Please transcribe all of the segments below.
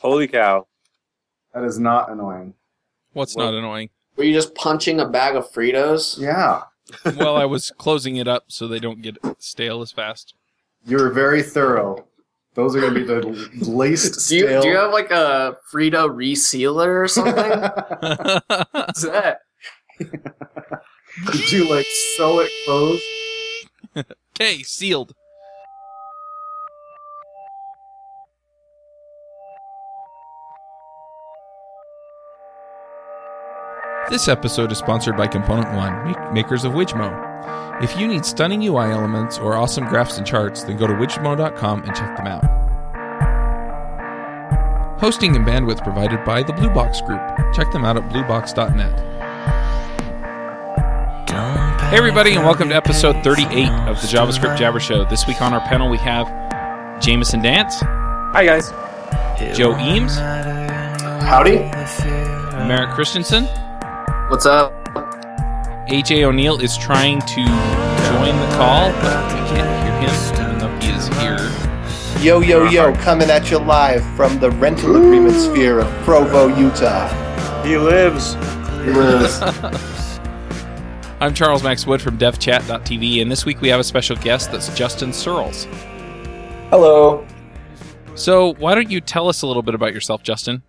Holy cow. That is not annoying. What's Well- not annoying? Were you just punching a bag of Fritos? Yeah. Well, I was closing it up so they don't get stale as fast. You were very thorough. Those are going to be the least Do you, stale. do you have like a Frito resealer or something? What's that? Did you like sew it closed? okay, sealed. This episode is sponsored by Component One, makers of Wijmo. If you need stunning UI elements or awesome graphs and charts, then go to wijmo.com and check them out. Hosting and bandwidth provided by the Blue Box Group. Check them out at bluebox.net. Hey, everybody, and welcome to episode 38 of the JavaScript Jabber Show. This week on our panel, we have Jamison Dance, Hi, guys. Joe Eames, Howdy. Merrick Christensen. What's up? AJ O'Neal is trying to join the call, but we can't hear him, even though he is here. Yo, yo, yo, coming at you live from the rental agreement sphere of Provo, Utah. He lives. He lives. I'm Charles Max Wood from DevChat.tv, and this week we have a special guest that's Justin Searls. Hello. So, why don't you tell us a little bit about yourself, Justin?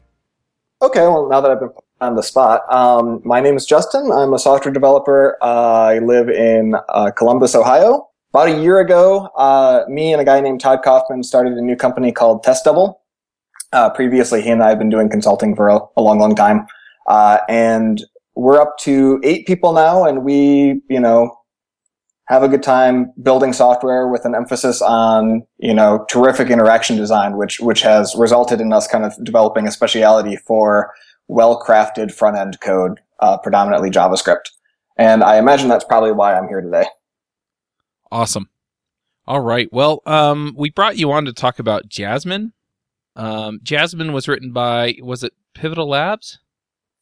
Okay, well, now that I've been put on the spot, um, my name is Justin. I'm a software developer. Uh, I live in uh, Columbus, Ohio. About a year ago, uh, me and a guy named Todd Kaufman started a new company called Test Double. Uh, previously, he and I have been doing consulting for a, a long, long time. Uh, and we're up to eight people now, and we, you know, have a good time building software with an emphasis on, you know, terrific interaction design, which, which has resulted in us kind of developing a speciality for well-crafted front-end code, uh, predominantly JavaScript. And I imagine that's probably why I'm here today. Awesome. All right. Well, um, we brought you on to talk about Jasmine. Um, Jasmine was written by, was it Pivotal Labs?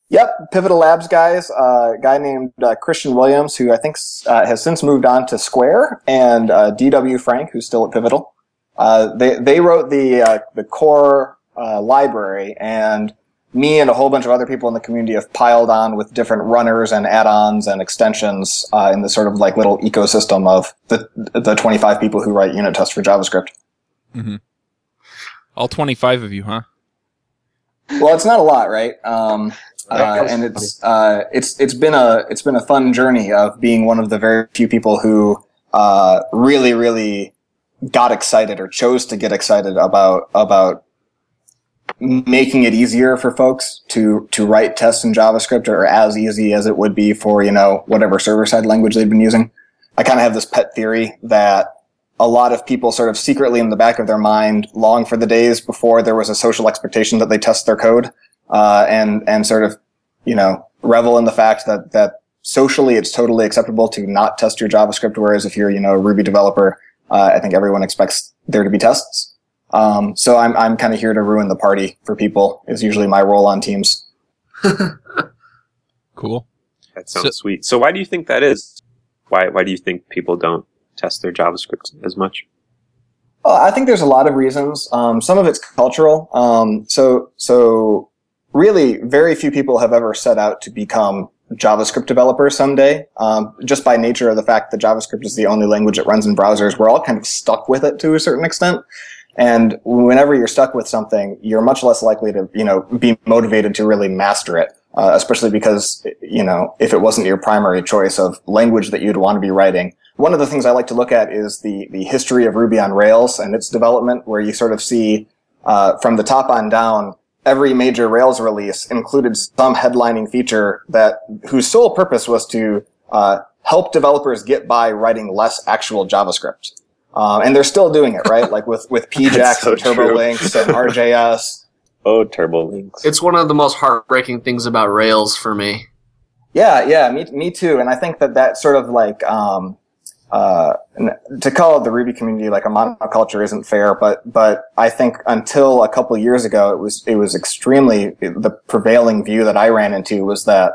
Yep, Pivotal Labs guys, uh, a guy named uh, Christian Williams, who I think uh, has since moved on to Square, and uh, DW Frank, who's still at Pivotal. Uh, they they wrote the uh, the core uh, library, and me and a whole bunch of other people in the community have piled on with different runners and add-ons and extensions uh, in the sort of like little ecosystem of the the 25 people who write unit tests for JavaScript. All 25 of you, huh? Well, it's not a lot, right? Um, uh, and it's uh, it's it's been a it's been a fun journey of being one of the very few people who uh, really really got excited or chose to get excited about about making it easier for folks to to write tests in JavaScript or as easy as it would be for you know whatever server side language they've been using. I kind of have this pet theory that a lot of people sort of secretly in the back of their mind long for the days before there was a social expectation that they test their code uh, and and sort of you know revel in the fact that that socially it's totally acceptable to not test your JavaScript, whereas if you're you know a Ruby developer, uh, I think everyone expects there to be tests. Um, so I'm I'm kind of here to ruin the party for people. Is usually my role on teams. Cool. That sounds So- sweet. So why do you think that is? Why why do you think people don't test their JavaScript as much? Well, I think there's a lot of reasons. Um, some of it's cultural. Um, so, so really, very few people have ever set out to become JavaScript developers someday. Um, just by nature of the fact that JavaScript is the only language that runs in browsers, we're all kind of stuck with it to a certain extent. And whenever you're stuck with something, you're much less likely to, you know, be motivated to really master it. Uh, especially because, you know, if it wasn't your primary choice of language that you'd want to be writing, one of the things I like to look at is the the history of Ruby on Rails and its development, where you sort of see uh, from the top on down, every major Rails release included some headlining feature that whose sole purpose was to uh, help developers get by writing less actual JavaScript. Um, and they're still doing it, right? like with with PJAX so and Turbo true. Links and RJS. Oh, Turbo Links. It's one of the most heartbreaking things about Rails for me. Yeah, yeah, me, me too. And I think that that sort of like, um, uh, to call the Ruby community like a monoculture isn't fair, but, but I think until a couple of years ago, it was, it was extremely, the prevailing view that I ran into was that,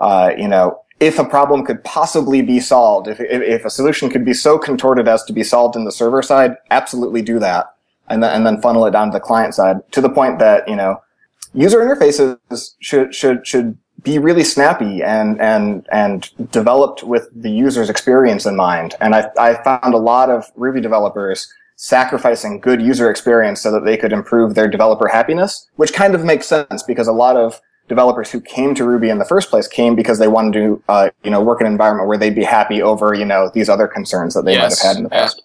uh, you know, if a problem could possibly be solved, if, if, if a solution could be so contorted as to be solved in the server side, absolutely do that. and then and then funnel it down to the client side to the point that you know user interfaces should should should be really snappy and and and developed with the user's experience in mind. And I I found a lot of Ruby developers sacrificing good user experience so that they could improve their developer happiness, which kind of makes sense because a lot of developers who came to Ruby in the first place came because they wanted to, uh, you know, work in an environment where they'd be happy over, you know, these other concerns that they Yes, might have had in the yeah. past.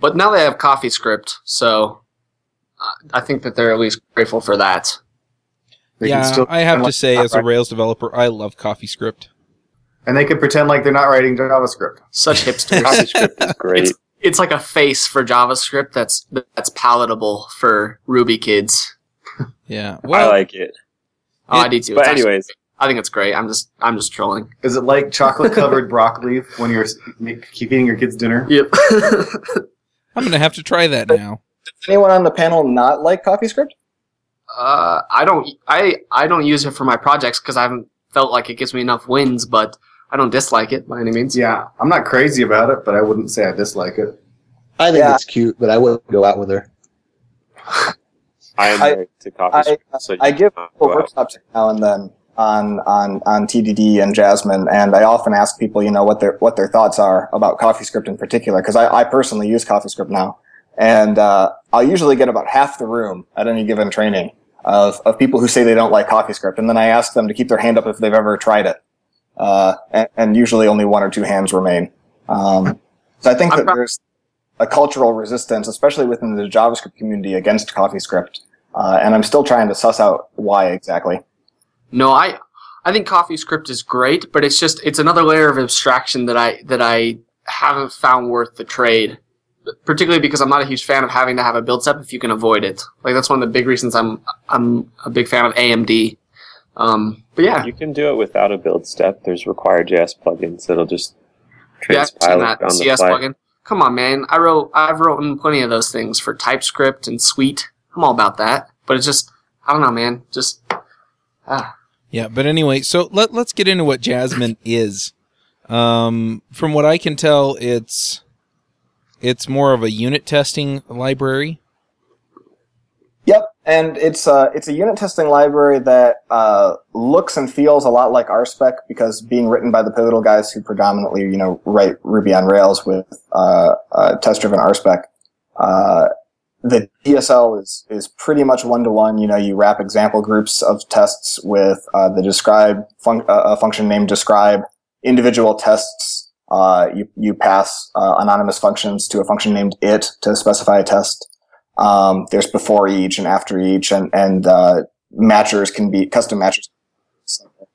But now they have CoffeeScript, so uh, I think that they're at least grateful for that. They yeah, can still I have to like- say, as a Rails developer, I love CoffeeScript. and they can pretend like they're not writing JavaScript. Such hipsters. CoffeeScript is great. It's- it's like a face for JavaScript that's that's palatable for Ruby kids. Yeah. I like it. Oh, I do too. But It's actually- anyways, I think it's great. I'm just I'm just trolling. Is it like chocolate covered broccoli when you're s- make- keep eating your kids dinner? Yep. I'm gonna have to try that now. Does anyone on the panel not like CoffeeScript? uh, I don't I I don't use it for my projects because I haven't felt like it gives me enough wins, but I don't dislike it by any means. Yeah, I'm not crazy about it, but I wouldn't say I dislike it. I think Yeah. it's cute, but I wouldn't go out with her. I am I- married to CoffeeScript. so I you give can't people go out. workshops now and then on on on TDD and Jasmine, and I often ask people, you know, what their what their thoughts are about CoffeeScript in particular, because I, I personally use CoffeeScript now, and uh, I'll usually get about half the room at any given training of of people who say they don't like CoffeeScript, and then I ask them to keep their hand up if they've ever tried it, uh, and, and usually only one or two hands remain. Um, so I think I'm that prob- there's a cultural resistance, especially within the JavaScript community, against CoffeeScript. Uh, and I'm still trying to suss out why exactly. No, I I think CoffeeScript is great, but it's just it's another layer of abstraction that I that I haven't found worth the trade. Particularly because I'm not a huge fan of having to have a build step if you can avoid it. Like that's one of the big reasons I'm I'm a big fan of AMD. Um, but yeah, You can do it without a build step. There's RequireJS plugins that'll just yeah, transpile that it on the CS fly. plugin. Come on, man. I wrote I've written plenty of those things for TypeScript and Sweet. I'm all about that. But it's just I don't know, man. Just ah. Yeah, but anyway, so let let's get into what Jasmine is. Um, from what I can tell, it's it's more of a unit testing library. Yep, and it's uh, it's a unit testing library that uh, looks and feels a lot like RSpec because being written by the Pivotal guys who predominantly you know write Ruby on Rails with uh, uh, test-driven RSpec. Uh, the DSL is is pretty much one to one. You know, you wrap example groups of tests with uh, the describe fun- uh, a function named describe individual tests. Uh, you you pass anonymous functions to a function named it to specify a test. Um, there's before each and after each, and and uh, matchers can be custom matchers.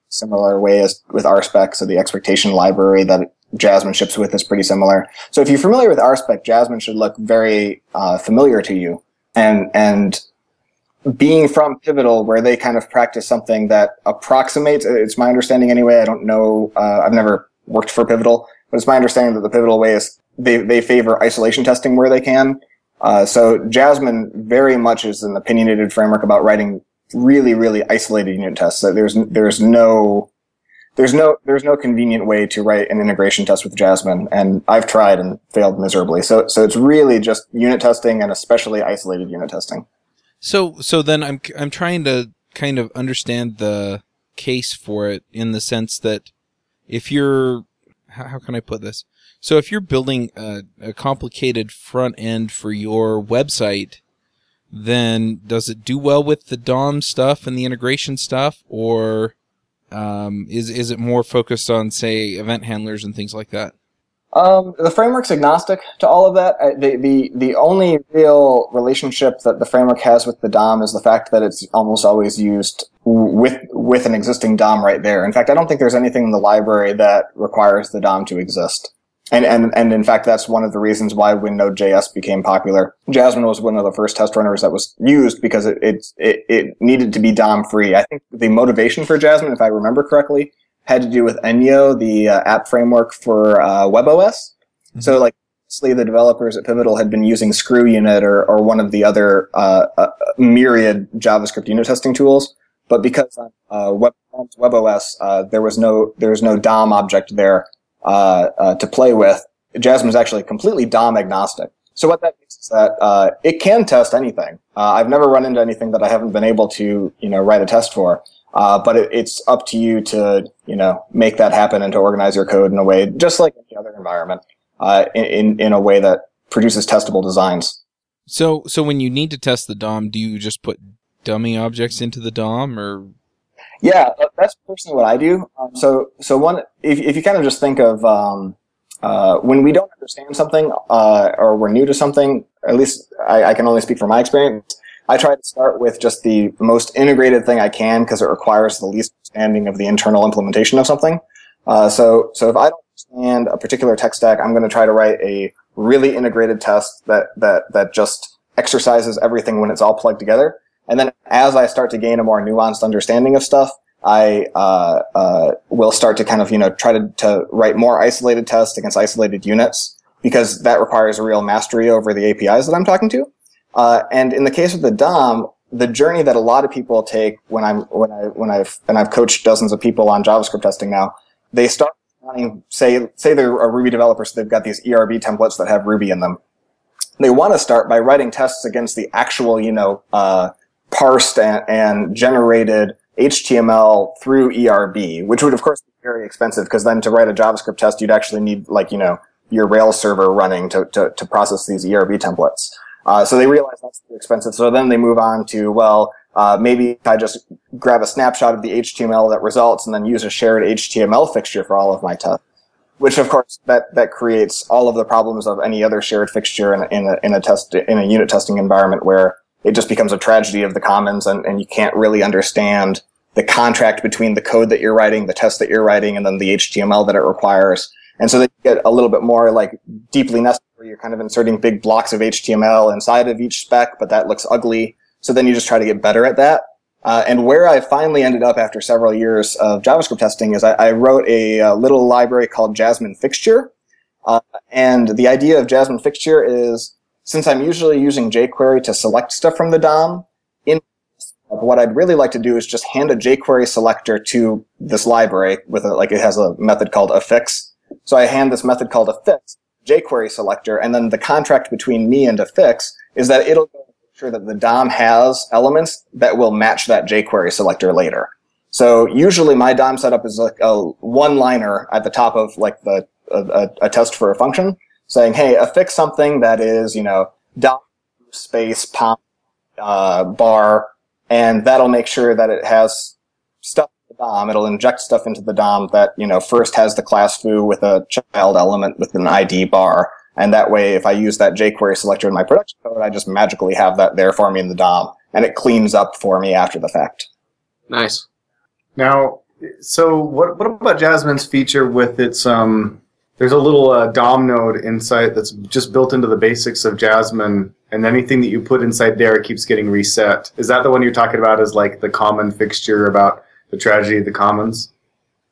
Similar way as with RSpec, so the expectation library that Jasmine ships with is pretty similar. So if you're familiar with RSpec, Jasmine should look very uh, familiar to you. And and being from Pivotal, where they kind of practice something that approximates, it's my understanding anyway. I don't know. Uh, I've never worked for Pivotal, but it's my understanding that the Pivotal way is they they favor isolation testing where they can. Uh, so Jasmine very much is an opinionated framework about writing really, really isolated unit tests. So there's there's no there's no there's no convenient way to write an integration test with Jasmine, and I've tried and failed miserably. So so it's really just unit testing and especially isolated unit testing. So so then I'm I'm trying to kind of understand the case for it in the sense that if you're how, how can I put this? So if you're building a, a complicated front end for your website, then does it do well with the DOM stuff and the integration stuff, or um, is is it more focused on say event handlers and things like that? Um, the framework's agnostic to all of that. The, the the only real relationship that the framework has with the DOM is the fact that it's almost always used with with an existing DOM right there. In fact, I don't think there's anything in the library that requires the DOM to exist. And, and, and in fact, that's one of the reasons why when Node.js became popular. Jasmine was one of the first test runners that was used because it, it, it, it needed to be DOM free. I think the motivation for Jasmine, if I remember correctly, had to do with Enyo, the uh, app framework for uh, WebOS. So, like, obviously the developers at Pivotal had been using Screw Unit or, or one of the other uh, uh, myriad JavaScript unit testing tools. But because on uh, Web, WebOS, uh, there was no there was no DOM object there uh, uh, to play with. Jasmine is actually completely DOM agnostic. so what that means is that uh, it can test anything. Uh, I've never run into anything that I haven't been able to, you know, write a test for. Uh, but it, it's up to you to, you know, make that happen and to organize your code in a way, just like any other environment, uh, in in a way that produces testable designs. So, so when you need to test the DOM, do you just put dummy objects into the DOM, or Yeah, uh, that's personally what I do. Um, so, so one, if, if you kind of just think of um, uh, when we don't understand something uh, or we're new to something, at least I, I can only speak from my experience. I try to start with just the most integrated thing I can because it requires the least understanding of the internal implementation of something. Uh, so, so if I don't understand a particular tech stack, I'm going to try to write a really integrated test that that that just exercises everything when it's all plugged together. And then as I start to gain a more nuanced understanding of stuff, I uh, uh, will start to kind of you know try to, to write more isolated tests against isolated units because that requires a real mastery over the APIs that I'm talking to. Uh, and in the case of the DOM, the journey that a lot of people take when I'm when I when I've and I've coached dozens of people on JavaScript testing now, they start say say they're a Ruby developer, so they've got these ERB templates that have Ruby in them. They want to start by writing tests against the actual you know uh, parsed and, and generated HTML through ERB, which would of course be very expensive because then to write a JavaScript test, you'd actually need like, you know, your Rails server running to, to, to process these ERB templates. Uh, so they realize that's too expensive. So then they move on to, well, uh, maybe I just grab a snapshot of the HTML that results and then use a shared HTML fixture for all of my tests. Which of course that, that creates all of the problems of any other shared fixture in, in a, in a test, in a unit testing environment where it just becomes a tragedy of the commons and, and you can't really understand the contract between the code that you're writing, the test that you're writing, and then the HTML that it requires. And so they get a little bit more like deeply nested where you're kind of inserting big blocks of HTML inside of each spec, but that looks ugly. So then you just try to get better at that. Uh, and where I finally ended up after several years of JavaScript testing is I, I wrote a, a, little library called Jasmine Fixture. Uh, and the idea of Jasmine Fixture is since I'm usually using jQuery to select stuff from the DOM, in what I'd really like to do is just hand a jQuery selector to this library with a, like it has a method called affix. So I hand this method called affix jQuery selector, and then the contract between me and affix is that it'll make sure that the DOM has elements that will match that jQuery selector later. So usually my DOM setup is like a one-liner at the top of like the a, a test for a function saying, "Hey, affix something that is you know DOM space pom uh, bar and that'll make sure that it has stuff in the DOM. It'll inject stuff into the DOM that, you know, first has the class foo with a child element with an ID bar. And that way, if I use that jQuery selector in my production code, I just magically have that there for me in the DOM and it cleans up for me after the fact. Nice. Now, so what, what about Jasmine's feature with its, um, there's a little uh, DOM node inside that's just built into the basics of Jasmine and anything that you put inside there keeps getting reset. Is that the one you're talking about as like the common fixture about the tragedy of the commons?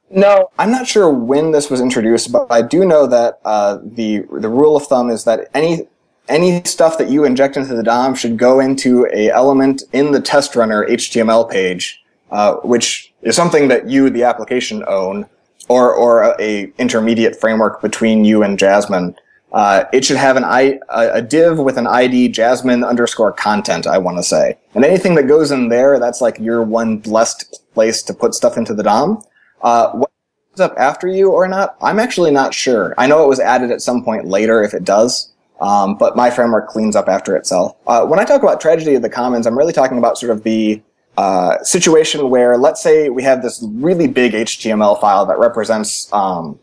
No, I'm not sure when this was introduced, but I do know that uh, the the rule of thumb is that any any stuff that you inject into the DOM should go into a element in the test runner HTML page, uh, which is something that you, the application, own, or or a, intermediate framework between you and Jasmine. Uh, it should have an I, a, div with an ID Jasmine underscore content, I want to say. And anything that goes in there, that's like your one blessed place to put stuff into the DOM. Uh, what comes up after you or not, I'm actually not sure. I know it was added at some point later if it does. Um, but my framework cleans up after itself. Uh, when I talk about tragedy of the commons, I'm really talking about sort of the uh, situation where, let's say, we have this really big HTML file that represents um,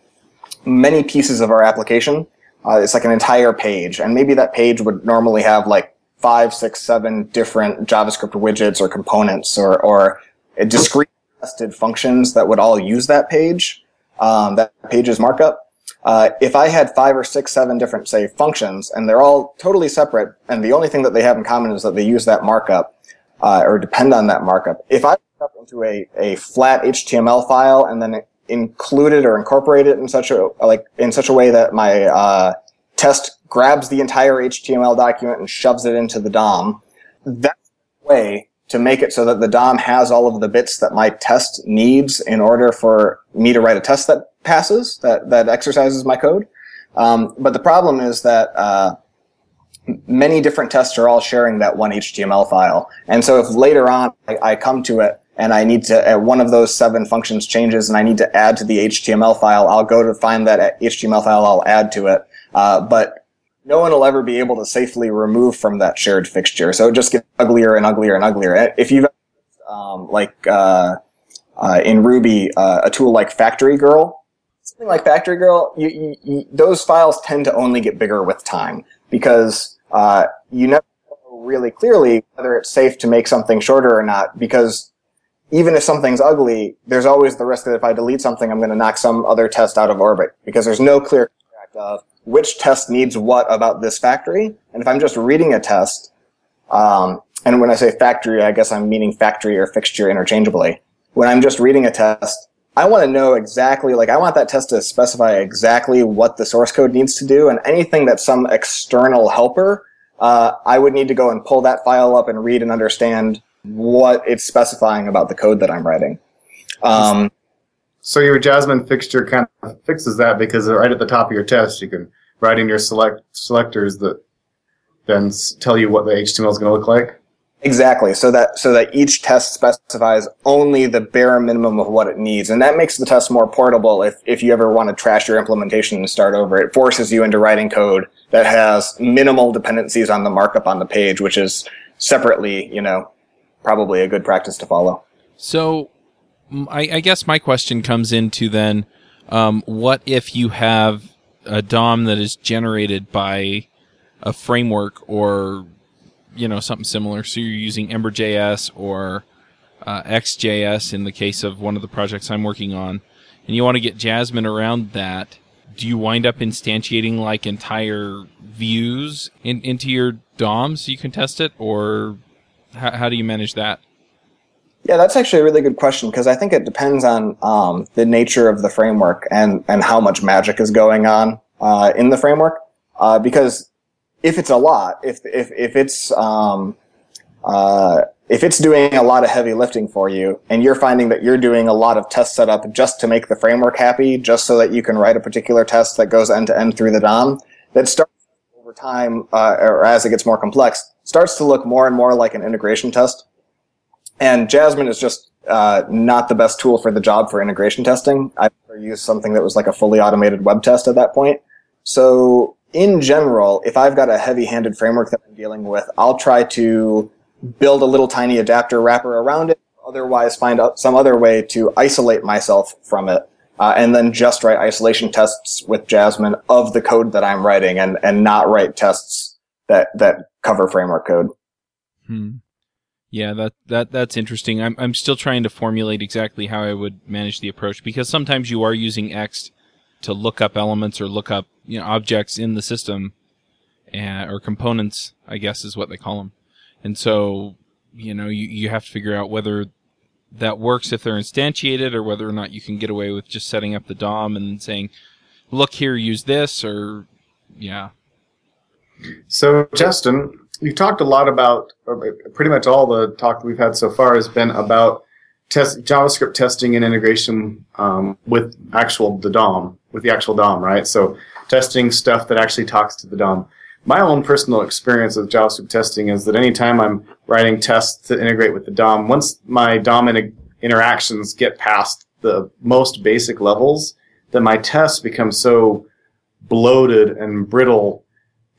many pieces of our application, uh, it's like an entire page, and maybe that page would normally have like five, six, seven different JavaScript widgets or components or or discrete nested functions that would all use that page, um, that page's markup. Uh, if I had five or six, seven different, say, functions, and they're all totally separate, and the only thing that they have in common is that they use that markup, uh, or depend on that markup. If I up into a, a flat HTML file and then include it or incorporate it in such a like in such a way that my uh, test grabs the entire HTML document and shoves it into the DOM. That's the way to make it so that the DOM has all of the bits that my test needs in order for me to write a test that passes, that, that exercises my code. Um, but the problem is that uh, many different tests are all sharing that one HTML file. And so if later on I, I come to it and I need to, uh, one of those seven functions changes and I need to add to the HTML file, I'll go to find that HTML file, I'll add to it. Uh, but no one will ever be able to safely remove from that shared fixture. So it just gets uglier and uglier and uglier. If you've, um, like, uh, uh, in Ruby, uh, a tool like Factory Girl, something like Factory Girl, you, you, you, those files tend to only get bigger with time because uh, you never know really clearly whether it's safe to make something shorter or not. Because even if something's ugly, there's always the risk that if I delete something, I'm going to knock some other test out of orbit because there's no clear track of which test needs what about this factory. And if I'm just reading a test, um, and when I say factory, I guess I'm meaning factory or fixture interchangeably. When I'm just reading a test, I want to know exactly, like, I want that test to specify exactly what the source code needs to do, and anything that's some external helper, uh, I would need to go and pull that file up and read and understand what it's specifying about the code that I'm writing. Um, so your Jasmine fixture kind of fixes that because right at the top of your test, you can write in your select selectors that then tell you what the HTML is going to look like. Exactly. So that so that each test specifies only the bare minimum of what it needs, and that makes the test more portable. If if you ever want to trash your implementation and start over, it forces you into writing code that has minimal dependencies on the markup on the page, which is separately, you know, probably a good practice to follow. So, I, I guess my question comes into then, um, what if you have a DOM that is generated by a framework or you know something similar. So you're using Ember.js or uh, ExtJS in the case of one of the projects I'm working on, and you want to get Jasmine around that. Do you wind up instantiating like entire views in, into your DOM so you can test it, or how, how do you manage that? Yeah, that's actually a really good question because I think it depends on um, the nature of the framework and, and how much magic is going on uh, in the framework. Uh, because if it's a lot, if if if it's um, uh, if it's doing a lot of heavy lifting for you, and you're finding that you're doing a lot of test setup just to make the framework happy, just so that you can write a particular test that goes end to end through the DOM, that starts over time, uh, or as it gets more complex, starts to look more and more like an integration test. And Jasmine is just uh, not the best tool for the job for integration testing. I used something that was like a fully automated web test at that point. So in general, if I've got a heavy-handed framework that I'm dealing with, I'll try to build a little tiny adapter wrapper around it, otherwise find out some other way to isolate myself from it, uh, and then just write isolation tests with Jasmine of the code that I'm writing, and and not write tests that that cover framework code. Hmm. Yeah, that that that's interesting. I'm I'm still trying to formulate exactly how I would manage the approach because sometimes you are using Ext to look up elements or look up you know objects in the system and, or components i guess is what they call them and so you know you, you have to figure out whether that works if they're instantiated or whether or not you can get away with just setting up the dom and saying look here use this or yeah. So justin you've talked a lot about pretty much all the talk we've had so far has been about test javascript testing and integration um, with actual the dom with the actual dom right so testing stuff that actually talks to the DOM. My own personal experience with JavaScript testing is that anytime I'm writing tests that integrate with the DOM, once my DOM in- interactions get past the most basic levels, then my tests become so bloated and brittle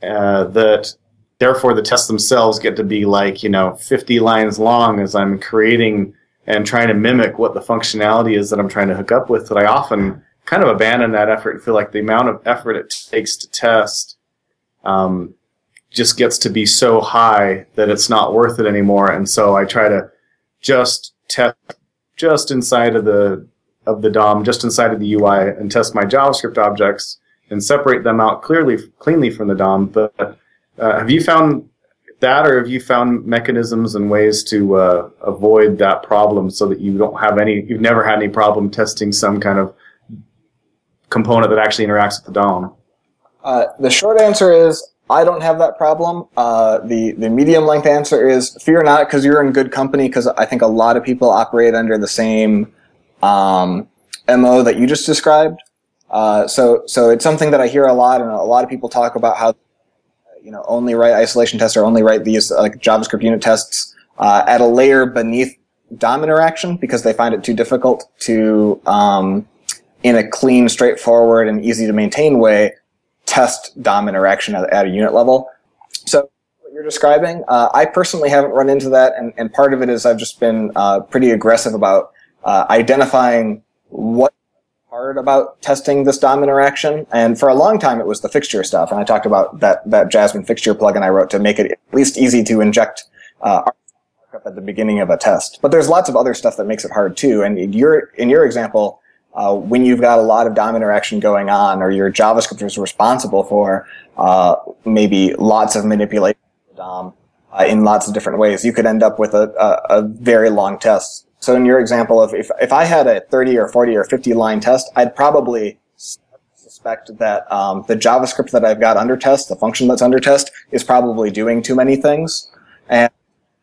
uh, that therefore the tests themselves get to be like, you know, 50 lines long as I'm creating and trying to mimic what the functionality is that I'm trying to hook up with that I often kind of abandon that effort and feel like the amount of effort it takes to test um, just gets to be so high that it's not worth it anymore. And so I try to just test just inside of the of the DOM, just inside of the UI, and test my JavaScript objects and separate them out clearly, cleanly from the DOM. But uh, have you found that, or have you found mechanisms and ways to uh, avoid that problem so that you don't have any, you've never had any problem testing some kind of component that actually interacts with the DOM? Uh, the short answer is I don't have that problem. Uh, the the medium length answer is fear not because you're in good company because I think a lot of people operate under the same um, mo that you just described. Uh, so so it's something that I hear a lot, and a lot of people talk about how you know, only write isolation tests or only write these like JavaScript unit tests uh, at a layer beneath DOM interaction because they find it too difficult to, um, in a clean, straightforward, and easy to maintain way, test DOM interaction at, at a unit level. So what you're describing, uh, I personally haven't run into that, and, and part of it is I've just been uh, pretty aggressive about uh, identifying what hard about testing this DOM interaction. And for a long time, it was the fixture stuff. And I talked about that, that Jasmine fixture plugin I wrote to make it at least easy to inject uh, markup at the beginning of a test. But there's lots of other stuff that makes it hard too. And in your, in your example, uh, when you've got a lot of DOM interaction going on or your JavaScript is responsible for uh, maybe lots of manipulation of DOM uh, in lots of different ways, you could end up with a, a, a very long test so in your example of if, if I had a 30 or 40 or 50 line test, I'd probably suspect that um, the JavaScript that I've got under test, the function that's under test, is probably doing too many things. And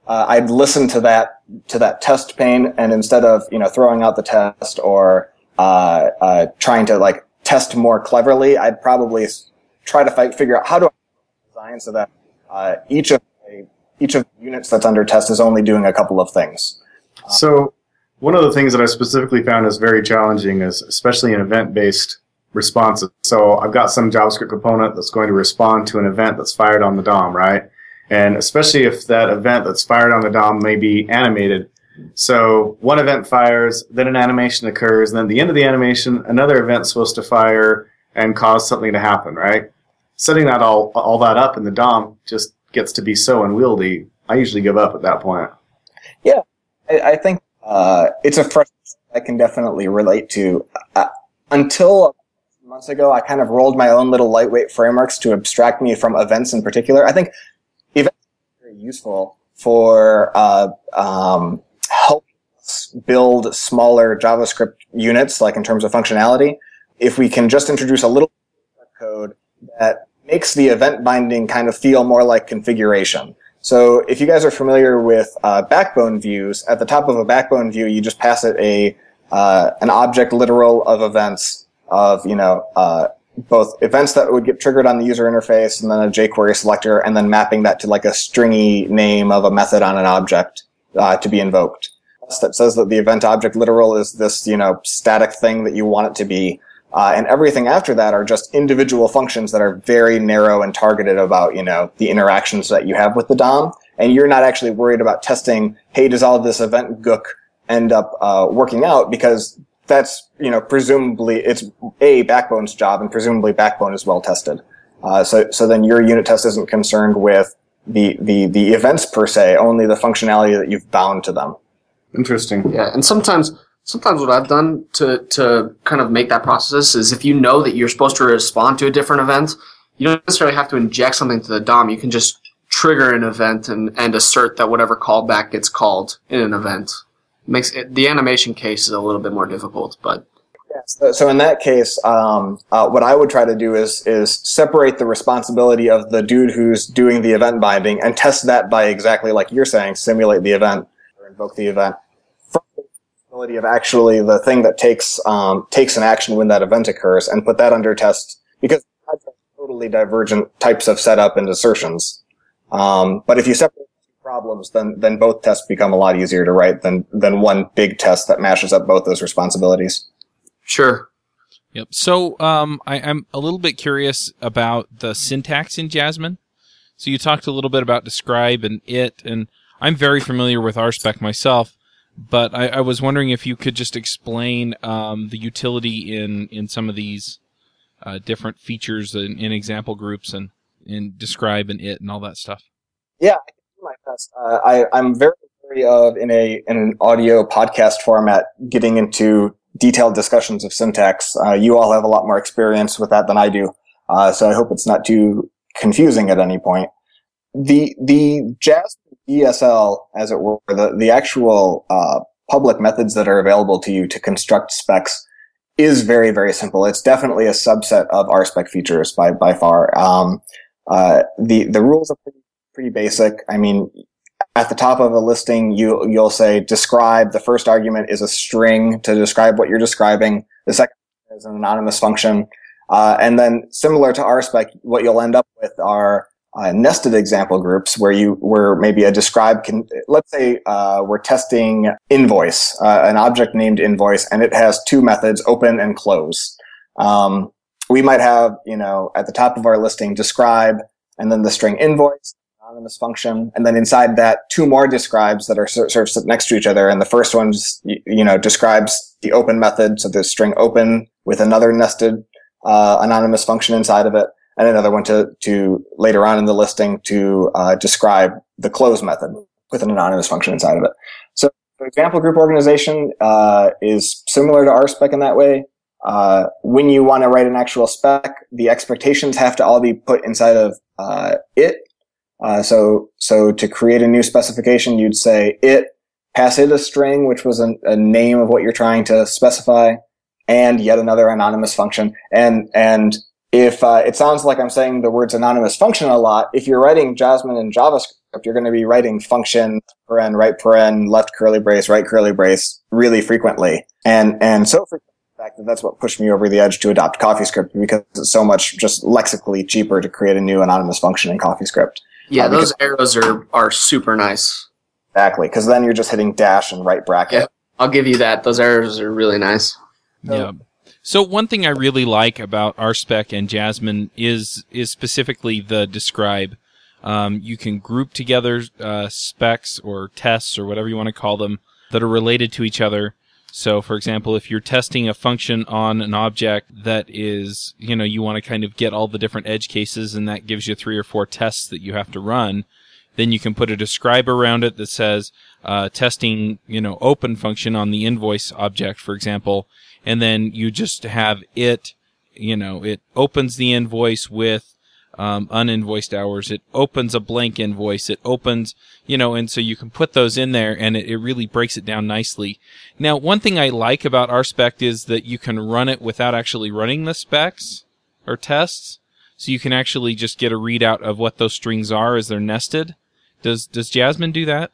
uh, I'd listen to that to that test pain, and instead of you know throwing out the test or uh, uh, trying to like test more cleverly, I'd probably try to fight, figure out how do I design so that uh, each of each of the units that's under test is only doing a couple of things. So, one of the things that I specifically found is very challenging is especially in event based responses. So, I've got some JavaScript component that's going to respond to an event that's fired on the DOM, right? And especially if that event that's fired on the DOM may be animated. So, one event fires, then an animation occurs, and then at the end of the animation, another event's supposed to fire and cause something to happen, right? Setting that all, all that up in the DOM just gets to be so unwieldy. I usually give up at that point. Yeah, I, I think uh, it's a frustration I can definitely relate to. Uh, until months ago, I kind of rolled my own little lightweight frameworks to abstract me from events in particular. I think events are very useful for uh, um, help build smaller JavaScript units, like in terms of functionality. If we can just introduce a little code that makes the event binding kind of feel more like configuration. So if you guys are familiar with uh, backbone views, at the top of a backbone view, you just pass it a uh, an object literal of events of you know uh, both events that would get triggered on the user interface, and then a jQuery selector, and then mapping that to like a stringy name of a method on an object uh, to be invoked. That says that the event object literal is this you know static thing that you want it to be. Uh, and everything after that are just individual functions that are very narrow and targeted about, you know, the interactions that you have with the DOM. And you're not actually worried about testing, hey, does all of this event gook end up uh, working out? Because that's, you know, presumably it's a backbone's job and presumably backbone is well tested. Uh, so, so then your unit test isn't concerned with the, the, the events per se, only the functionality that you've bound to them. Interesting. Yeah, and sometimes sometimes what I've done to to kind of make that process is if you know that you're supposed to respond to a different event, you don't necessarily have to inject something to the DOM. You can just trigger an event and, and assert that whatever callback gets called in an event. makes it, the animation case is a little bit more difficult, but so, so in that case, um, uh, what I would try to do is is separate the responsibility of the dude who's doing the event binding and test that by exactly like you're saying, simulate the event or invoke the event of actually the thing that takes um, takes an action when that event occurs and put that under test because totally divergent types of setup and assertions. Um, but if you separate problems, then then both tests become a lot easier to write than than one big test that mashes up both those responsibilities. Sure. Yep. So um, I, I'm a little bit curious about the syntax in Jasmine. So you talked a little bit about describe and it, and I'm very familiar with RSpec myself but I, I, was wondering if you could just explain um, the utility in in some of these uh, different features in, in, example groups and and describe and it and all that stuff. Yeah, I can do my best. Uh, I, I'm very wary of in a in an audio podcast format getting into detailed discussions of syntax. Uh, you all have a lot more experience with that than I do, uh, so I hope it's not too confusing at any point. The the Jazz ESL, as it were, the, the actual uh, public methods that are available to you to construct specs is very, very simple. It's definitely a subset of RSpec features by, by far. Um, uh, the, the rules are pretty, pretty basic. I mean, at the top of a listing, you, you'll say describe. The first argument is a string to describe what you're describing. The second is an anonymous function. Uh, and then similar to RSpec, what you'll end up with are uh, nested example groups where you where maybe a describe can let's say uh, we're testing invoice uh, an object named invoice and it has two methods open and close. Um, we might have you know at the top of our listing describe and then the string invoice anonymous function and then inside that two more describes that are sort of next to each other and the first one just, you know describes the open method so the string open with another nested uh, anonymous function inside of it and another one to, to later on in the listing to uh, describe the close method with an anonymous function inside of it. So example group organization uh, is similar to RSpec in that way. Uh, when you want to write an actual spec, the expectations have to all be put inside of uh, it. Uh, so, so to create a new specification, you'd say it, pass it a string, which was a, a name of what you're trying to specify, and yet another anonymous function. And, and if uh, it sounds like I'm saying the words anonymous function a lot, if you're writing Jasmine in JavaScript, you're going to be writing function, paren, right paren, left curly brace, right curly brace really frequently. And, and so frequently, in fact, that that's what pushed me over the edge to adopt CoffeeScript because it's so much just lexically cheaper to create a new anonymous function in CoffeeScript. Yeah, uh, those arrows are, are super nice. Exactly, because then you're just hitting dash and right bracket. Yeah, I'll give you that. Those arrows are really nice. So, yeah. So one thing I really like about RSpec and Jasmine is is specifically the describe. Um, you can group together uh, specs or tests or whatever you want to call them that are related to each other. So, for example, if you're testing a function on an object that is, you know, you want to kind of get all the different edge cases and that gives you three or four tests that you have to run, then you can put a describe around it that says, uh, testing, you know, open function on the invoice object, for example, and then you just have it, you know, it opens the invoice with um, uninvoiced hours. It opens a blank invoice. It opens, you know, and so you can put those in there and it, it really breaks it down nicely. Now, one thing I like about RSpec is that you can run it without actually running the specs or tests. So you can actually just get a readout of what those strings are as they're nested. Does, does Jasmine do that?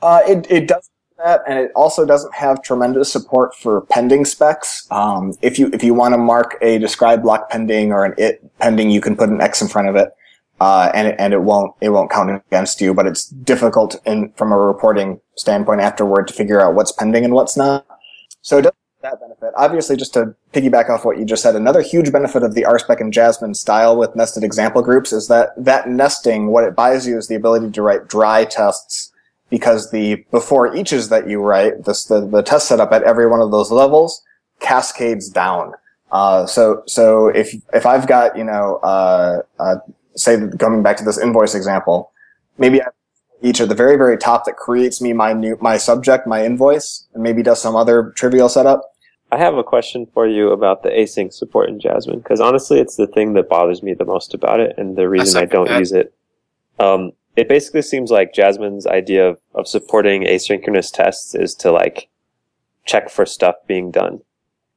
Uh, it, it does that, and it also doesn't have tremendous support for pending specs. Um, if you if you want to mark a describe block pending or an it pending, you can put an X in front of it, uh, and it, and it won't it won't count against you. But it's difficult in from a reporting standpoint afterward to figure out what's pending and what's not. So it does that benefit. Obviously, just to piggyback off what you just said, another huge benefit of the RSpec and Jasmine style with nested example groups is that that nesting, what it buys you is the ability to write dry tests because the before eaches that you write, this, the, the test setup at every one of those levels cascades down. Uh, so, so if, if I've got, you know, uh, uh, say coming back to this invoice example, maybe I each at the very, very top that creates me my new, my subject, my invoice, and maybe does some other trivial setup. I have a question for you about the async support in Jasmine, because honestly, it's the thing that bothers me the most about it, and the reason I, I don't that. use it. Um, it basically seems like Jasmine's idea of, of supporting asynchronous tests is to like check for stuff being done.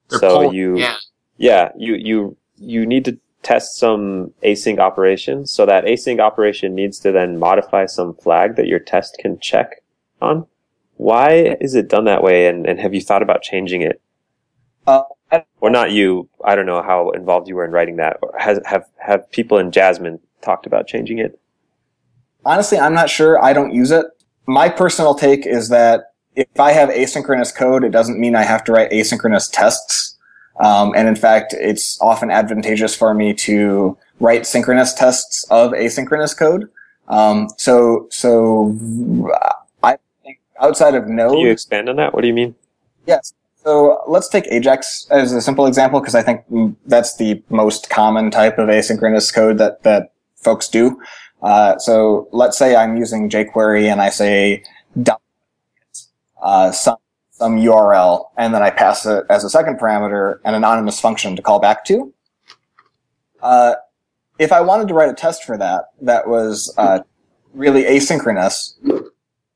They're so you, yeah. yeah, you, you, you need to test some async operation. So that async operation needs to then modify some flag that your test can check on. Why is it done that way? And, and have you thought about changing it? Uh, or not you. I don't know how involved you were in writing that. Or has, have, have people in Jasmine talked about changing it? Honestly, I'm not sure. I don't use it. My personal take is that if I have asynchronous code, it doesn't mean I have to write asynchronous tests. Um, and in fact, it's often advantageous for me to write synchronous tests of asynchronous code. Um, so, so I think outside of Node. Can you expand on that? What do you mean? Yes. So let's take Ajax as a simple example because I think that's the most common type of asynchronous code that that folks do. Uh, so let's say I'm using jQuery and I say uh, some some URL, and then I pass it as a second parameter an anonymous function to call back to. Uh, if I wanted to write a test for that, that was uh, really asynchronous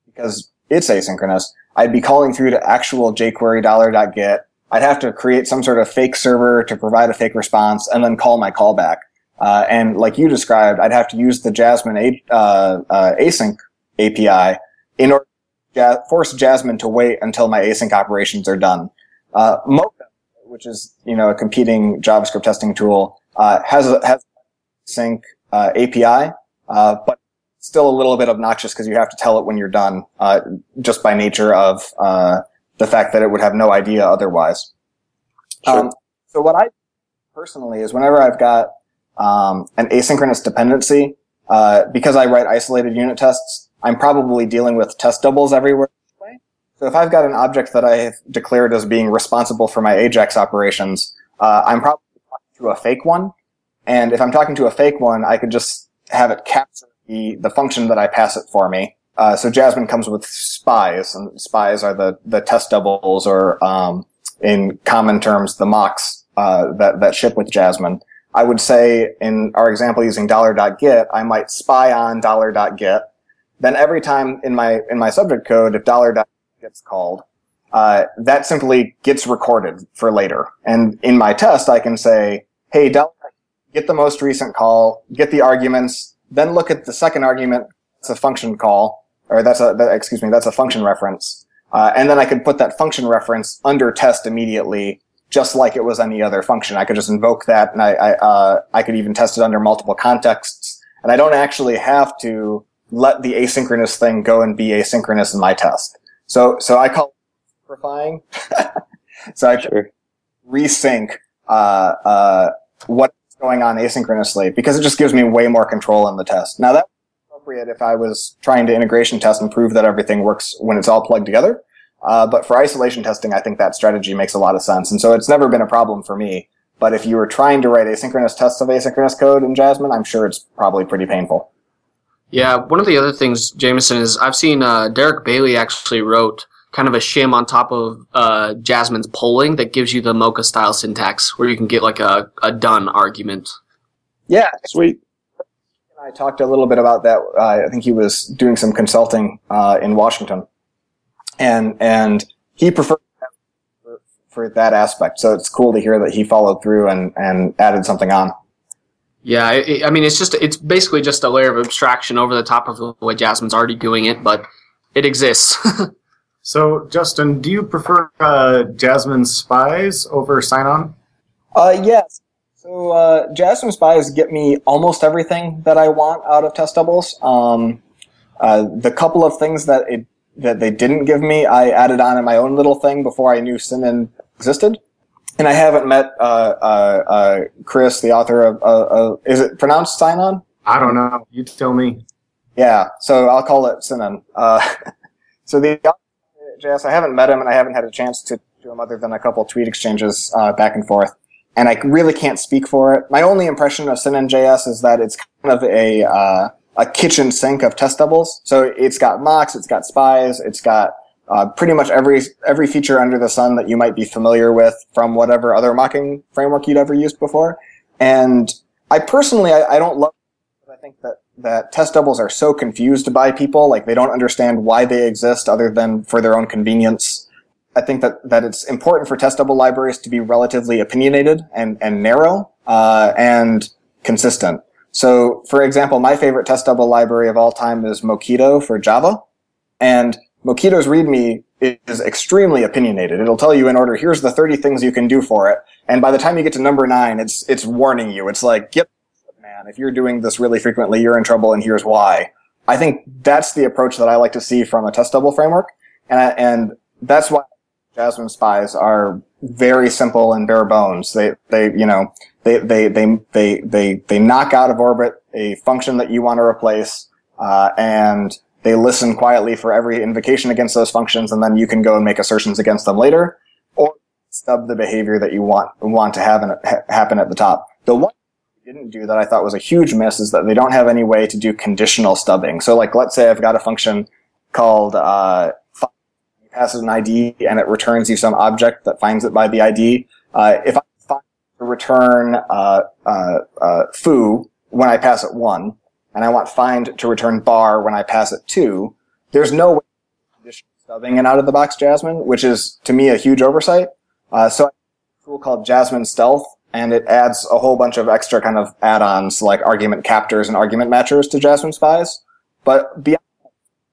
because it's asynchronous. I'd be calling through to actual jQuery dollar.get. I'd have to create some sort of fake server to provide a fake response and then call my callback. Uh, and like you described, I'd have to use the Jasmine a- uh, uh, async API in order to ja- force Jasmine to wait until my async operations are done. Uh, Mocha, which is you know a competing JavaScript testing tool, uh, has a, has async uh, API, uh, but still a little bit obnoxious because you have to tell it when you're done, uh, just by nature of uh, the fact that it would have no idea otherwise. Sure. Um, so what I personally is whenever I've got um, an asynchronous dependency, uh, because I write isolated unit tests, I'm probably dealing with test doubles everywhere. So if I've got an object that I have declared as being responsible for my AJAX operations, uh, I'm probably talking to a fake one. And if I'm talking to a fake one, I could just have it capture the, the function that I pass it for me. Uh, so Jasmine comes with spies, and spies are the, the test doubles, or um, in common terms, the mocks uh, that that ship with Jasmine. I would say in our example using $.get, I might spy on $.get. Then every time in my in my subject code, if $.get gets called, uh, that simply gets recorded for later. And in my test, I can say, "Hey, get the most recent call, get the arguments, then look at the second argument. It's a function call, or that's a that, excuse me, that's a function reference, uh, and then I could put that function reference under test immediately." Just like it was any other function, I could just invoke that, and I I, uh, I could even test it under multiple contexts, and I don't actually have to let the asynchronous thing go and be asynchronous in my test. So, so I call it simplifying. so I Sure. resync, uh, uh, what's going on asynchronously because it just gives me way more control in the test. Now that's appropriate if I was trying to integration test and prove that everything works when it's all plugged together. Uh, but for isolation testing, I think that strategy makes a lot of sense. And so it's never been a problem for me. But if you were trying to write asynchronous tests of asynchronous code in Jasmine, I'm sure it's probably pretty painful. Yeah, one of the other things, Jamison, is I've seen uh, Derick Bailey actually wrote kind of a shim on top of uh, Jasmine's polling that gives you the Mocha style syntax where you can get like a, a done argument. Yeah, Sweet. I talked a little bit about that. Uh, I think he was doing some consulting uh, in Washington, and and he preferred for, for that aspect. So it's cool to hear that he followed through and and added something on. Yeah, it, I mean, it's just it's basically just a layer of abstraction over the top of the way Jasmine's already doing it, but it exists. So, Justin, do you prefer uh, Jasmine spies over Sinon? Uh, yes. So uh, Jasmine spies get me almost everything that I want out of test doubles. Um, uh, the couple of things that it that they didn't give me, I added on in my own little thing before I knew Sinon existed. And I haven't met uh, uh, uh, Chris, the author of, uh, of is it pronounced sign on? I don't know. You tell me. Yeah, so I'll call it Sinon. Uh, so the JS, I haven't met him and I haven't had a chance to do him other than a couple tweet exchanges uh, back and forth. And I really can't speak for it. My only impression of Sinon JS is that it's kind of a uh, a kitchen sink of test doubles. So it's got mocks, it's got spies, it's got uh, pretty much every every feature under the sun that you might be familiar with from whatever other mocking framework you'd ever used before. And I personally, I, I don't love. I think that that test doubles are so confused by people, like they don't understand why they exist other than for their own convenience. I think that, that it's important for test double libraries to be relatively opinionated and, and narrow, uh, and consistent. So, for example, my favorite test double library of all time is Mockito for Java. And Mockito's README is extremely opinionated. It'll tell you in order, here's the 30 things you can do for it. And by the time you get to number nine, it's, it's warning you. It's like, get man, if you're doing this really frequently, you're in trouble and here's why. I think that's the approach that I like to see from a test double framework. And, I, and that's why Jasmine spies are very simple and bare bones. They, they, you know, they, they, they, they, they, they knock out of orbit a function that you want to replace, uh, and they listen quietly for every invocation against those functions, and then you can go and make assertions against them later, or stub the behavior that you want, want to have in, ha- happen at the top. The one didn't do that I thought was a huge miss is that they don't have any way to do conditional stubbing. So like, let's say I've got a function called, uh, passes an ID and it returns you some object that finds it by the ID. Uh, if I return, uh, uh, uh, foo when I pass it one, and I want find to return bar when I pass it two, there's no way stubbing an out of the box Jasmine, which is to me a huge oversight. Uh, so I have a tool called Jasmine Stealth and it adds a whole bunch of extra kind of add-ons like argument captors and argument matchers to Jasmine Spies. But beyond that,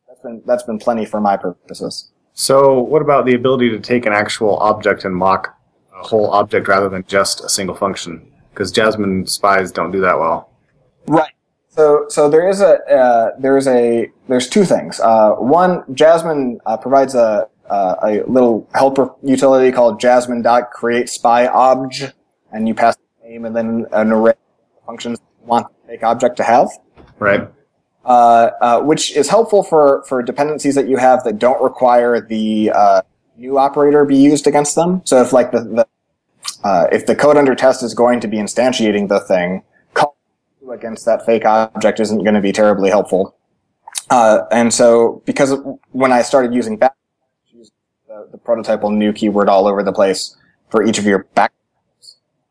that's been that's been plenty for my purposes. So, what about the ability to take an actual object and mock a whole object rather than just a single function? Because Jasmine spies don't do that well. Right. So, so there is a uh, there is a there's two things. Uh, one, Jasmine uh, provides a uh, a little helper utility called Jasmine dot create spy obj, and you pass the name and then an array of functions you want the fake object to have. Right. Uh, uh, which is helpful for for dependencies that you have that don't require the uh, new operator be used against them. So if like the, the uh, if the code under test is going to be instantiating the thing, call against that fake object isn't going to be terribly helpful. Uh, and so because when I started using back, the, the prototypal new keyword all over the place for each of your back,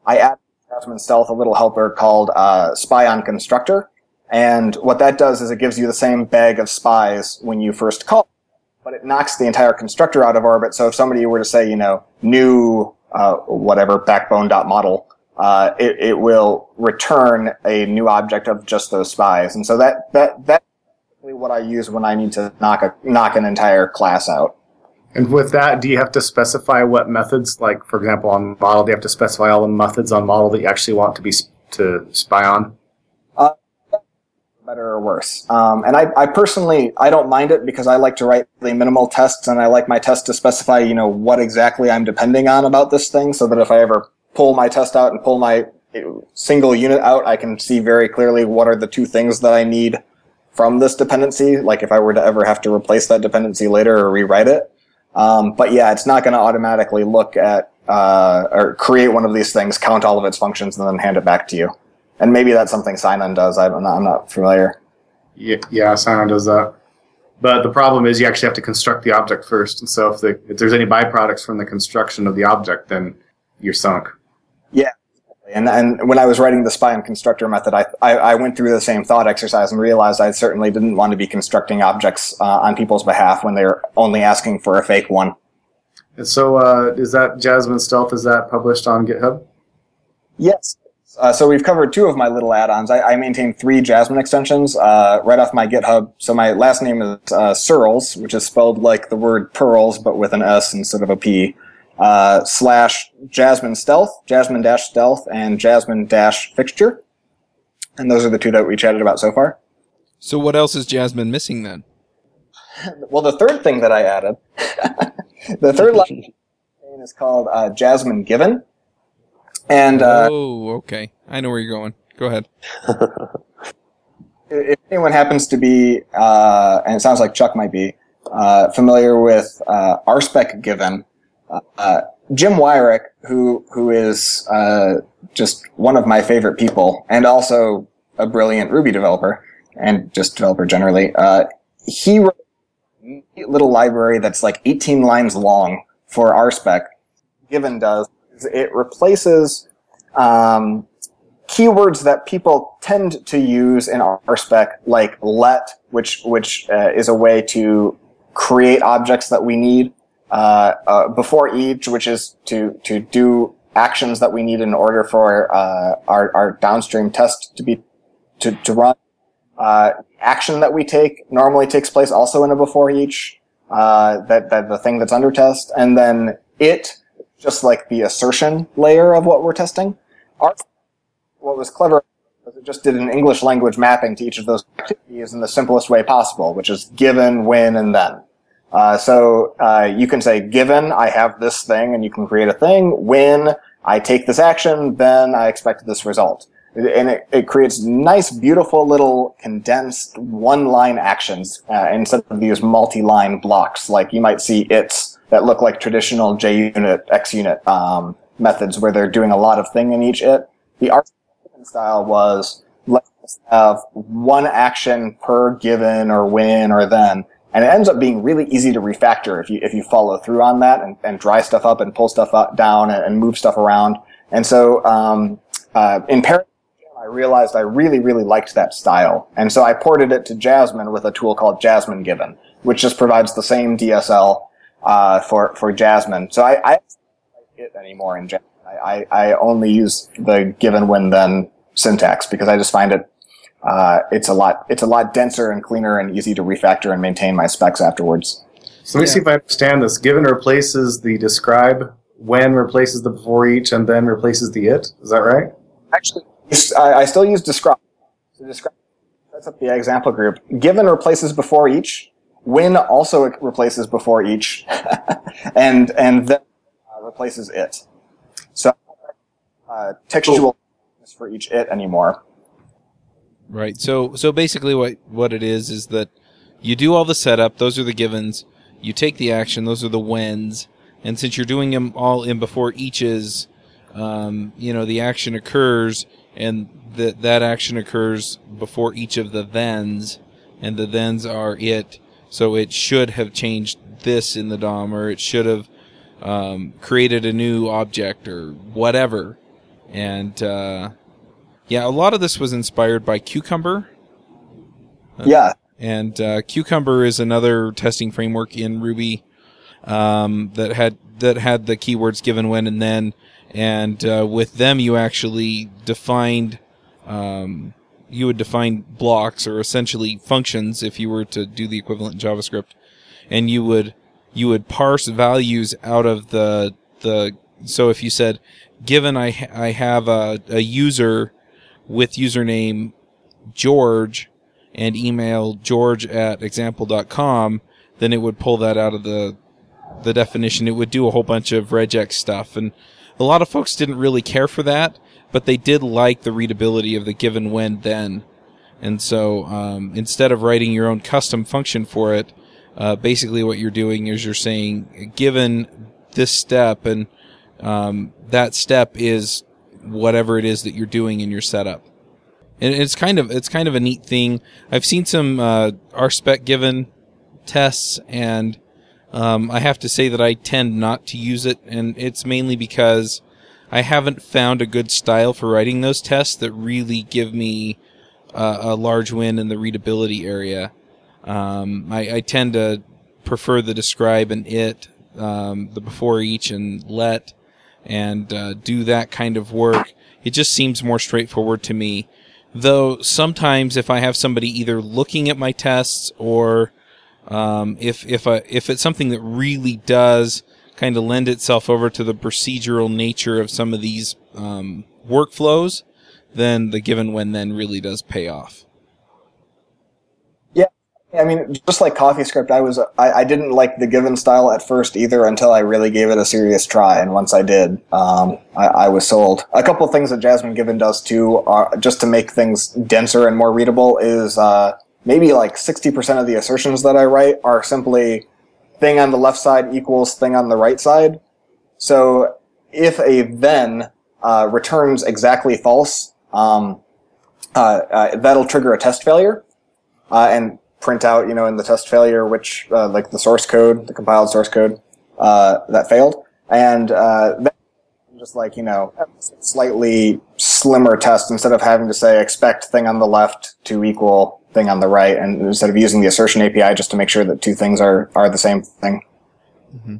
I added Jasmine Stealth a little helper called uh, Spy on Constructor. And what that does is it gives you the same bag of spies when you first call, but it knocks the entire constructor out of orbit. So if somebody were to say, you know, new uh, whatever backbone.model, uh, it, it will return a new object of just those spies. And so that, that, that's what I use when I need to knock a, knock an entire class out. And with that, do you have to specify what methods, like for example on model, do you have to specify all the methods on model that you actually want to be to spy on? Better or worse. Um, and I, I personally, I don't mind it because I like to write the minimal tests and I like my test to specify, you know, what exactly I'm depending on about this thing so that if I ever pull my test out and pull my single unit out, I can see very clearly what are the two things that I need from this dependency. Like if I were to ever have to replace that dependency later or rewrite it. Um, but yeah, it's not going to automatically look at uh, or create one of these things, count all of its functions, and then hand it back to you. And maybe that's something Sinon does. I'm not, I'm not familiar. Yeah, yeah, Sinon does that. But the problem is you actually have to construct the object first. And so if, the, if there's any byproducts from the construction of the object, then you're sunk. Yeah. And, and when I was writing the spy on constructor method, I, I, I, went through the same thought exercise and realized I certainly didn't want to be constructing objects uh, on people's behalf when they're only asking for a fake one. And so, uh, is that Jasmine Stealth? Is that published on GitHub? Yes. Uh, so we've covered two of my little add-ons. I, I maintain three Jasmine extensions uh, right off my GitHub. So my last name is uh, Searls, which is spelled like the word pearls, but with an S instead of a P uh, slash Jasmine Stealth, Jasmine dash Stealth, and Jasmine dash Fixture. And those are the two that we chatted about so far. So what else is Jasmine missing then? well, the third thing that I added, the third line is called uh, Jasmine Given. And uh, oh, okay, I know where you're going. Go ahead. if anyone happens to be, uh, and it sounds like Chuck might be uh, familiar with uh, RSpec Given, uh, Jim Weirich, who who is uh, just one of my favorite people, and also a brilliant Ruby developer, and just developer generally. Uh, he wrote a little library that's like 18 lines long for RSpec. Given does it replaces um, keywords that people tend to use in RSpec, like let, which which uh, is a way to create objects that we need uh, uh, before each, which is to to do actions that we need in order for uh, our our downstream test to be to to run. Uh, action that we take normally takes place also in a before each. Uh, that that the thing that's under test, and then it just like the assertion layer of what we're testing. Our, what was clever was it just did an English language mapping to each of those activities in the simplest way possible, which is given, when, and then. Uh, so uh, you can say, given I have this thing, and you can create a thing. When I take this action, then I expect this result. And it, it creates nice, beautiful little condensed one-line actions uh, instead of these multi-line blocks like you might see its that look like traditional JUnit, XUnit um, methods where they're doing a lot of thing in each it. The art style was let's have one action per given or when or then and it ends up being really easy to refactor if you if you follow through on that and, and dry stuff up and pull stuff up, down and, and, move stuff around. And so um, uh, in parallel, I realized I really really liked that style, and so I ported it to Jasmine with a tool called Jasmine Given, which just provides the same DSL uh, for for Jasmine. So I, I don't like it anymore in Jasmine. I, I, I only use the given when then syntax because I just find it uh, it's a lot it's a lot denser and cleaner and easy to refactor and maintain my specs afterwards. So let me yeah. see if I understand this. Given replaces the describe, when replaces the before each, and then replaces the it. Is that right? Actually, I, I still use describe. So describe sets up the example group. Given replaces before each. When also replaces before each, and and then uh, replaces it. So uh, textual for each it anymore. Right. So so basically, what what it is is that you do all the setup. Those are the givens. You take the action. Those are the whens. And since you're doing them all in before each is, um, you know, the action occurs, and that that action occurs before each of the thens, and the thens are it. So it should have changed this in the DOM, or it should have um, created a new object, or whatever. And uh, yeah, a lot of this was inspired by Cucumber. Yeah. And uh, Cucumber is another testing framework in Ruby um, that had that had the keywords given when and then, and uh, with them you actually defined um, you would define blocks or essentially functions if you were to do the equivalent in JavaScript, and you would you would parse values out of the the so if you said given I I have a, a user with username George and email george at example.com, then it would pull that out of the the definition. It would do a whole bunch of regex stuff, and a lot of folks didn't really care for that, but they did like the readability of the given when then. And so um, instead of writing your own custom function for it, uh, basically what you're doing is you're saying, given this step, and um, that step is whatever it is that you're doing in your setup. And it's kind of it's kind of a neat thing. I've seen some uh, RSpec given tests, and um, I have to say that I tend not to use it, and it's mainly because I haven't found a good style for writing those tests that really give me uh, a large win in the readability area. Um, I, I, tend to prefer the describe and it, um, the before each and let, and uh, do that kind of work. It just seems more straightforward to me. Though sometimes if I have somebody either looking at my tests or um, if if a, if it's something that really does kind of lend itself over to the procedural nature of some of these um, workflows, then the given when then really does pay off. Yeah, I mean, just like CoffeeScript, I was I, I didn't like the given style at first either until I really gave it a serious try, and once I did, um, I, I, was sold. A couple things that Jasmine Given does too, are just to make things denser and more readable, is uh, maybe like 60% of the assertions that I write are simply thing on the left side equals thing on the right side. So if a then uh, returns exactly false, um, uh, uh, that'll trigger a test failure uh, and print out, you know, in the test failure which, uh, like the source code, the compiled source code that failed. And just like, you know, slightly slimmer test instead of having to say expect thing on the left to equal thing on the right, and instead of using the assertion API just to make sure that two things are are the same thing. Mm-hmm.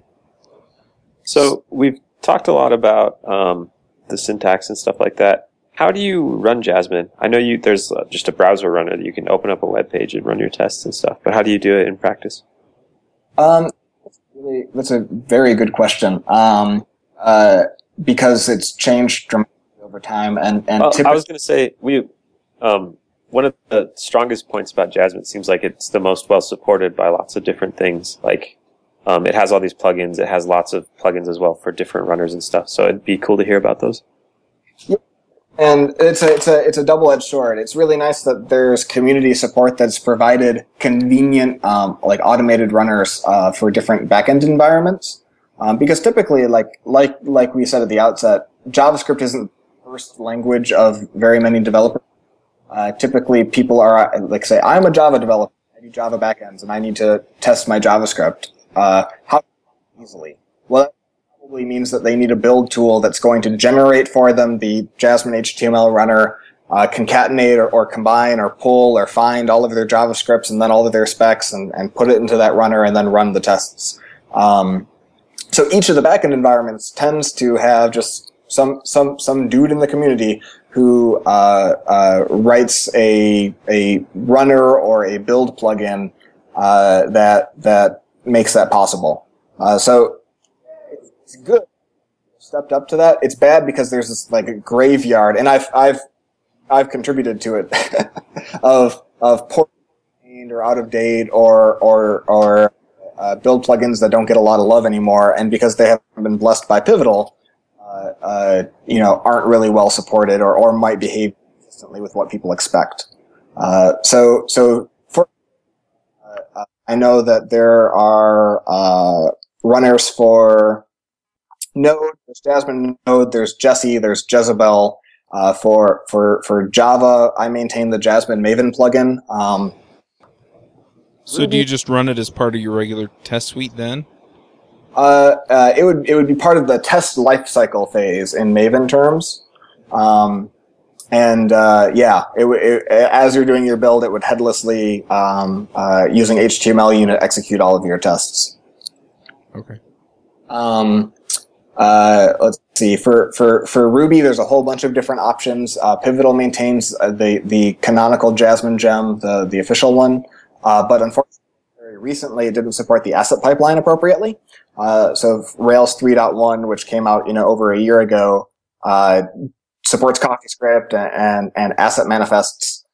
So we've talked a lot about um, the syntax and stuff like that. How do you run Jasmine? I know you there's uh, just a browser runner that you can open up a web page and run your tests and stuff, but how do you do it in practice? Um, that's, that's a very good question. Um, uh, because it's changed dramatically over time, and and well, I was going to say we um, one of the strongest points about Jasmine seems like it's the most well supported by lots of different things. Like, um, it has all these plugins. It has lots of plugins as well for different runners and stuff. So it'd be cool to hear about those. And it's a it's a it's a double edged sword. It's really nice that there's community support that's provided convenient um, like automated runners uh, for different backend environments. Um, because typically, like like like we said at the outset, JavaScript isn't the first language of very many developers uh, typically, people are like say, "I'm a Java developer. I need Java backends, and I need to test my JavaScript." Uh, how easily? Well, that probably means that they need a build tool that's going to generate for them the Jasmine HTML runner, uh, concatenate or, or, combine or pull or find all of their JavaScripts and then all of their specs and, and put it into that runner and then run the tests. Um, so each of the backend environments tends to have just some some some dude in the community who uh, uh, writes a a runner or a build plugin uh, that that makes that possible. Uh, so it's good. Stepped up to that. It's bad because there's this like a graveyard, and I've I've I've contributed to it of of poor or out of date or or or uh, build plugins that don't get a lot of love anymore, and because they haven't been blessed by Pivotal, uh, uh, you know, aren't really well supported or or might behave consistently with what people expect. Uh, so so for uh, I know that there are uh, runners for Node. There's Jasmine Node. There's Jesse, There's Jezebel. Uh, for for for Java, I maintain the Jasmine Maven plugin. Um, so do you just run it as part of your regular test suite then? Uh, uh, it would it would be part of the test lifecycle phase in Maven terms. Um, and uh, yeah, it, it, as you're doing your build, it would headlessly um, uh, using HTML unit execute all of your tests. Okay. Um, uh, let's see. For, for, for Ruby, there's a whole bunch of different options. Uh, Pivotal maintains uh, the, the canonical Jasmine gem, the, the official one. Uh, but unfortunately, very recently, it didn't support the asset pipeline appropriately. Uh, so Rails 3.1, which came out, you know, over a year ago, uh, supports CoffeeScript and, and, asset manifests,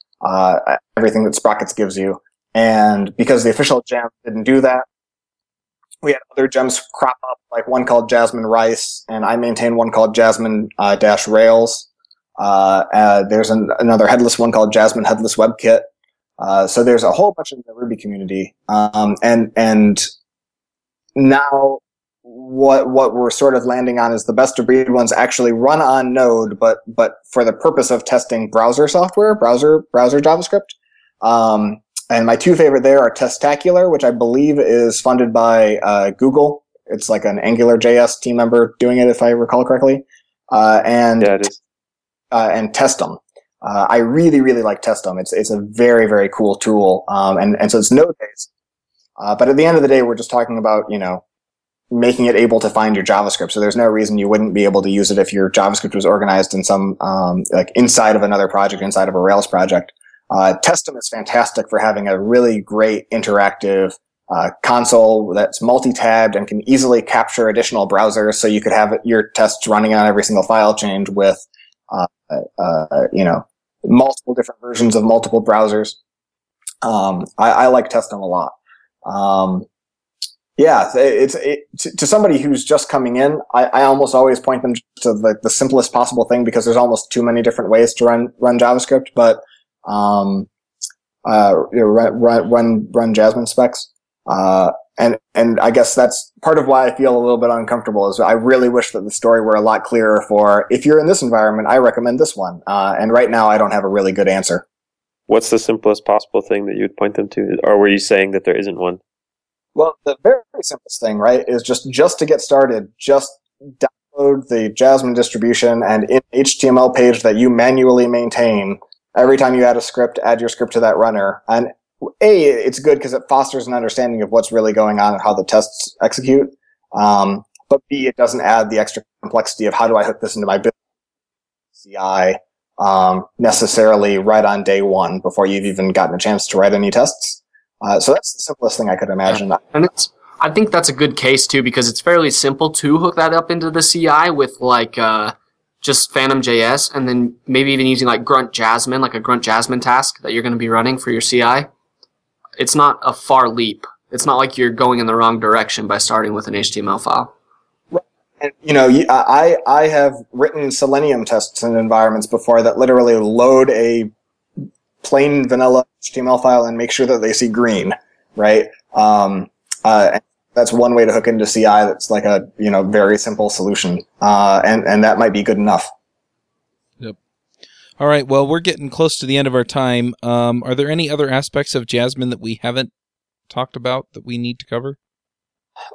everything that Sprockets gives you. And because the official gem didn't do that, we had other gems crop up, like one called Jasmine Rice, and I maintain one called Jasmine uh, Dash Rails. Uh, uh, there's an, another headless one called Jasmine Headless WebKit. Uh, so there's a whole bunch in the Ruby community, um, and and now what what we're sort of landing on is the best of breed ones actually run on Node, but but for the purpose of testing browser software, browser browser JavaScript. Um, and my two favorite there are Testacular, which I believe is funded by uh, Google. It's like an Angular JS team member doing it, if I recall correctly. Uh, and yeah, it is. Uh, and Testem. Uh, I really, really like Testem. It's it's a very, very cool tool. Um, and and so it's node based. Uh, but at the end of the day, we're just talking about you know making it able to find your JavaScript. So there's no reason you wouldn't be able to use it if your JavaScript was organized in some um, like inside of another project, inside of a Rails project. Uh, Testem is fantastic for having a really great interactive uh, console that's multi-tabbed and can easily capture additional browsers. So you could have your tests running on every single file change with, uh, uh, you know, multiple different versions of multiple browsers. Um, I, I, like Testem a lot. Um, yeah, it's it, to, to, somebody who's just coming in. I, I almost always point them to the, the simplest possible thing because there's almost too many different ways to run run JavaScript. But um, uh, run, run, run Jasmine specs. Uh, and, and I guess that's part of why I feel a little bit uncomfortable is I really wish that the story were a lot clearer for if you're in this environment, I recommend this one. Uh, and right now I don't have a really good answer. What's the simplest possible thing that you'd point them to? Or were you saying that there isn't one? Well, the very simplest thing, right, is just, just to get started, just download the Jasmine distribution and in HTML page that you manually maintain every time you add a script, add your script to that runner. And A, it's good because it fosters an understanding of what's really going on and how the tests execute. Um, but B, it doesn't add the extra complexity of how do I hook this into my business CI um, necessarily right on day one before you've even gotten a chance to write any tests. Uh, so that's the simplest thing I could imagine. And it's, I think that's a good case too because it's fairly simple to hook that up into the CI with like uh, just Phantom JS, and then maybe even using like Grunt Jasmine, like a Grunt Jasmine task that you're going to be running for your CI. It's not a far leap. It's not like you're going in the wrong direction by starting with an HTML file. And, you know, I, I have written Selenium tests in environments before that literally load a plain vanilla HTML file and make sure that they see green, right? Um, uh, that's one way to hook into CI. That's like a you know very simple solution, uh, and and that might be good enough. Yep. All right. Well, we're getting close to the end of our time. Um, are there any other aspects of Jasmine that we haven't talked about that we need to cover?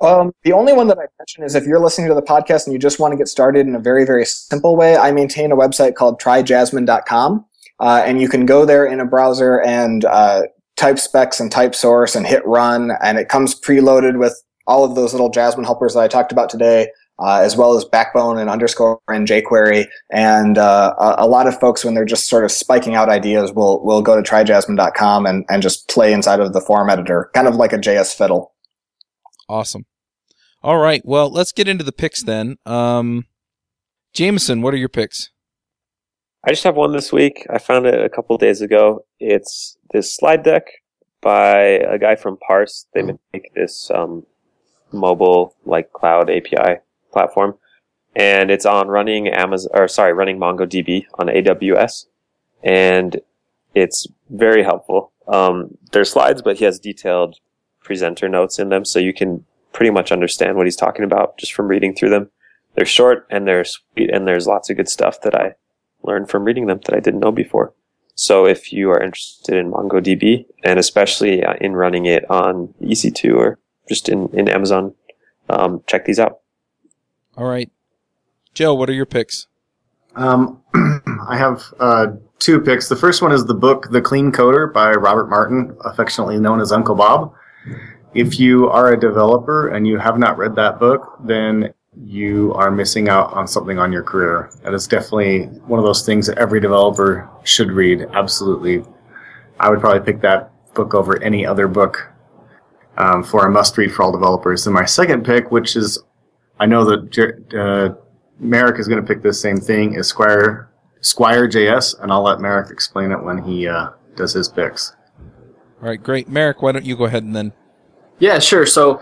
Um, the only one that I mention is if you're listening to the podcast and you just want to get started in a very, very simple way, I maintain a website called tryjasmine.com. Uh, and you can go there in a browser and uh, type specs and type source and hit run, and it comes preloaded with all of those little Jasmine helpers that I talked about today, uh, as well as Backbone and underscore and jQuery. And uh, a, lot of folks, when they're just sort of spiking out ideas, will will go to tryjasmine.com and, and just play inside of the form editor, kind of like a JS fiddle. Awesome. All right. Well, let's get into the picks then. Um, Jamison, what are your picks? I just have one this week. I found it a couple days ago. It's this slide deck by a guy from Parse. They make this um, mobile like cloud API platform, and it's on running Amazon or sorry, running MongoDB on AWS, and it's very helpful. Um, there's slides, but he has detailed presenter notes in them, so you can pretty much understand what he's talking about just from reading through them. They're short and they're sweet, and there's lots of good stuff that I learned from reading them that I didn't know before. So if you are interested in MongoDB and especially uh, in running it on EC2 or just in, in Amazon, um, check these out. All right. Joe, what are your picks? Um, I have uh, two picks. The first one is the book The Clean Coder by Robert Martin, affectionately known as Uncle Bob. If you are a developer and you have not read that book, then you are missing out on something on your career. That is definitely one of those things that every developer should read. Absolutely. I would probably pick that book over any other book um, for a must read for all developers. And my second pick, which is, I know that uh, Merrick is going to pick the same thing, is Squire, Squire JS, and I'll let Merrick explain it when he uh, does his picks. All right, great. Merrick, why don't you go ahead and then. Yeah, sure. So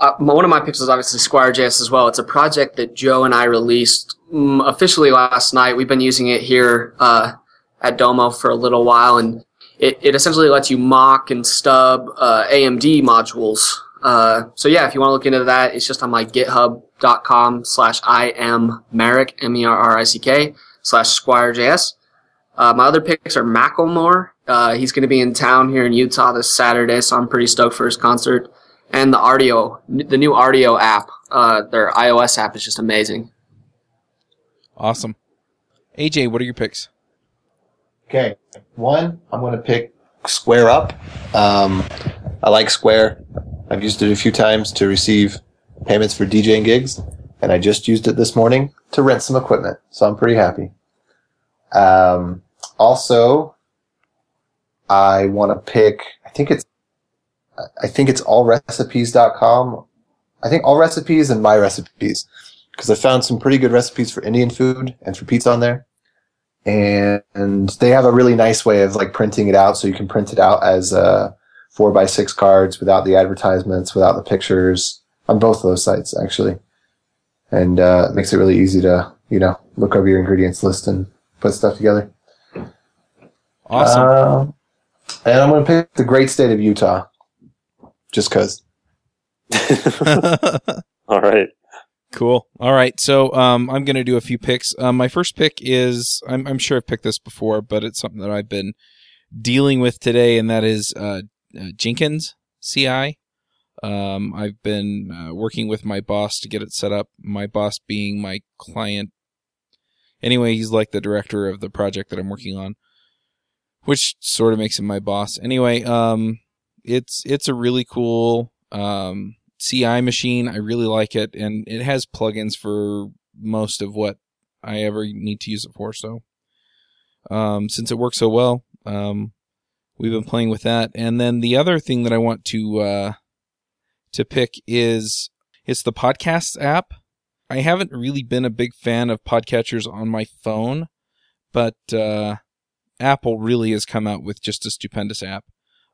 uh, one of my picks is obviously Squire.js as well. It's a project that Joe and I released um, officially last night. We've been using it here uh, at Domo for a little while, and it, it essentially lets you mock and stub uh, AMD modules. Uh, so yeah, if you want to look into that, it's just on my github.com slash I am Merrick, M-E-R-R-I-C-K, slash Squire.js. Uh, my other picks are Macklemore. Uh, he's going to be in town here in Utah this Saturday, so I'm pretty stoked for his concert and the Rdio, the new Rdio app, uh, their iOS app is just amazing. Awesome. AJ, what are your picks? Okay, one, I'm going to pick Square Up. Um, I like Square. I've used it a few times to receive payments for DJing gigs, and I just used it this morning to rent some equipment, so I'm pretty happy. Um, also, I want to pick, I think it's I think it's allrecipes.com. I think all recipes and my recipes because I found some pretty good recipes for Indian food and for pizza on there. And, and they have a really nice way of like printing it out. So you can print it out as uh, four by six cards without the advertisements, without the pictures on both of those sites actually. And uh, it makes it really easy to, you know, look over your ingredients list and put stuff together. Awesome. And I'm going to pick the great state of Utah just because. All right. Cool. All right. So um, I'm going to do a few picks. Um, my first pick is I'm, I'm, sure I've picked this before, but it's something that I've been dealing with today, and that is uh, uh, Jenkins CI. Um, I've been uh, working with my boss to get it set up. My boss being my client. Anyway, he's like the director of the project that I'm working on, which sort of makes him my boss. Anyway, um, it's it's a really cool um, CI machine. I really like it, and it has plugins for most of what I ever need to use it for. So, um, since it works so well, um, we've been playing with that. And then the other thing that I want to uh, to pick is it's the podcasts app. I haven't really been a big fan of podcatchers on my phone, but uh, Apple really has come out with just a stupendous app.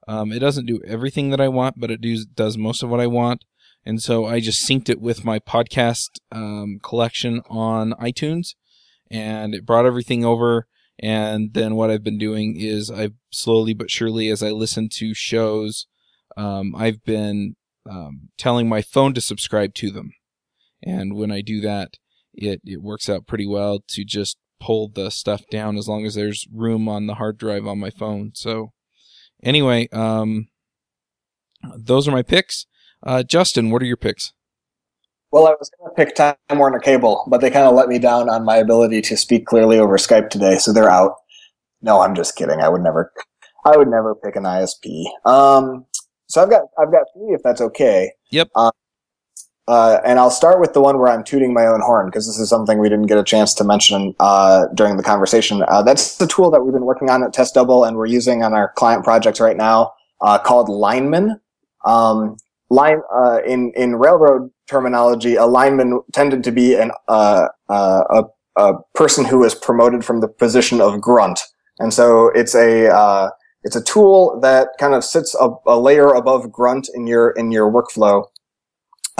Um, it doesn't do everything that I want, but it do, does most of what I want. And so I just synced it with my podcast um, collection on iTunes, and it brought everything over. And then what I've been doing is I've slowly but surely, as I listen to shows, um, I've been um, telling my phone to subscribe to them. And when I do that, it, it works out pretty well to just pull the stuff down as long as there's room on the hard drive on my phone. So Anyway, um, those are my picks. Uh, Justin, what are your picks? Well, I was going to pick Time Warner Cable, but they kind of let me down on my ability to speak clearly over Skype today, so they're out. No, I'm just kidding. I would never, I would never pick an ISP. Um, so I've got, I've got three, if that's okay. Yep. Um, uh, and I'll start with the one where I'm tooting my own horn because this is something we didn't get a chance to mention uh, during the conversation. Uh, that's the tool that we've been working on at Test Double and we're using on our client projects right now uh, called Lineman. Um, line uh, in in railroad terminology, a lineman tended to be an uh, a a person who is promoted from the position of grunt. And so it's a, it's a tool that kind of sits a, a, layer above grunt in your, in your workflow.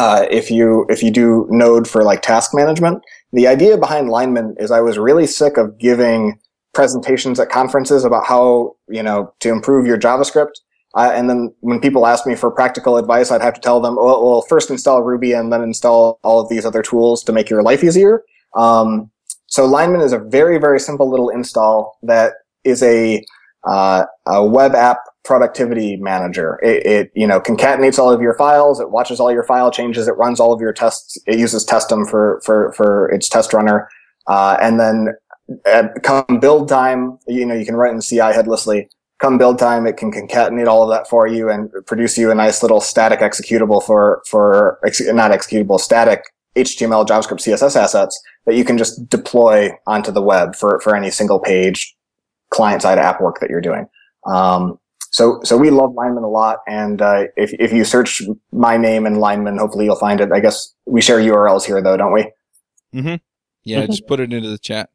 Uh, if you, if you do node for like task management, the idea behind Lineman is I was really sick of giving presentations at conferences about how, you know, to improve your JavaScript. Uh, and then when people ask me for practical advice, I'd have to tell them, well, well, first install Ruby and then install all of these other tools to make your life easier. Um, so Lineman is a very, very simple little install that is a, uh, a web app productivity manager. It, it, you know, concatenates all of your files. It watches all your file changes. It runs all of your tests. It uses Testem for, for, for its test runner. Uh, and then at come build time, you know, you can write in CI headlessly. Come build time, it can concatenate all of that for you and produce you a nice little static executable for, for, not executable, static HTML, JavaScript, CSS assets that you can just deploy onto the web for, for any single page client side app work that you're doing. Um, so, so we love Lineman a lot. And, uh, if, if you search my name and Lineman, hopefully you'll find it. I guess we share URLs here though, don't we? Mm-hmm. Yeah. just put it into the chat.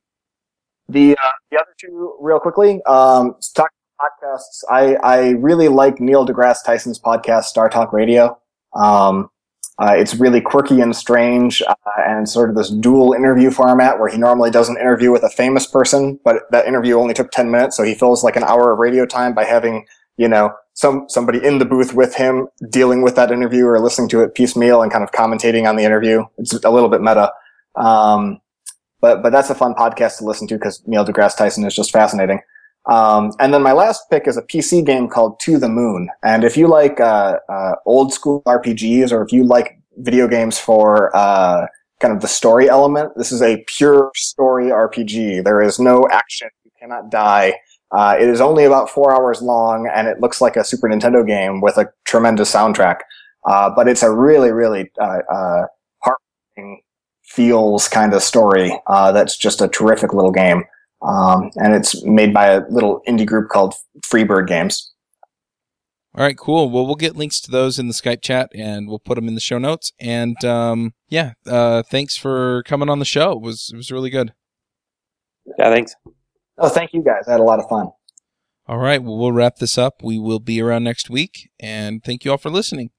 The, uh, the other two real quickly, um, talk podcasts. I, I really like Neil deGrasse Tyson's podcast, Star Talk Radio. Um, uh, it's really quirky and strange, uh, and sort of this dual interview format where he normally does an interview with a famous person, but that interview only took 10 minutes, so he fills like an hour of radio time by having, you know, some, somebody in the booth with him dealing with that interview or listening to it piecemeal and kind of commentating on the interview. It's a little bit meta. Um, but, but that's a fun podcast to listen to because Neil deGrasse Tyson is just fascinating. Um, and then my last pick is a PC game called To the Moon. And if you like uh, uh, old school RPGs, or if you like video games for uh, kind of the story element, this is a pure story RPG. There is no action. You cannot die. Uh, it is only about four hours long, and it looks like a Super Nintendo game with a tremendous soundtrack. Uh, but it's a really, really uh, heartbreaking feels kind of story. that's just a terrific little game. Um, and it's made by a little indie group called Freebird Games. All right, cool. Well, we'll get links to those in the Skype chat and we'll put them in the show notes. And um, yeah, uh, thanks for coming on the show. It was it was really good. Yeah, thanks. Oh, thank you guys. I had a lot of fun. All right, well, we'll wrap this up. We will be around next week, and thank you all for listening.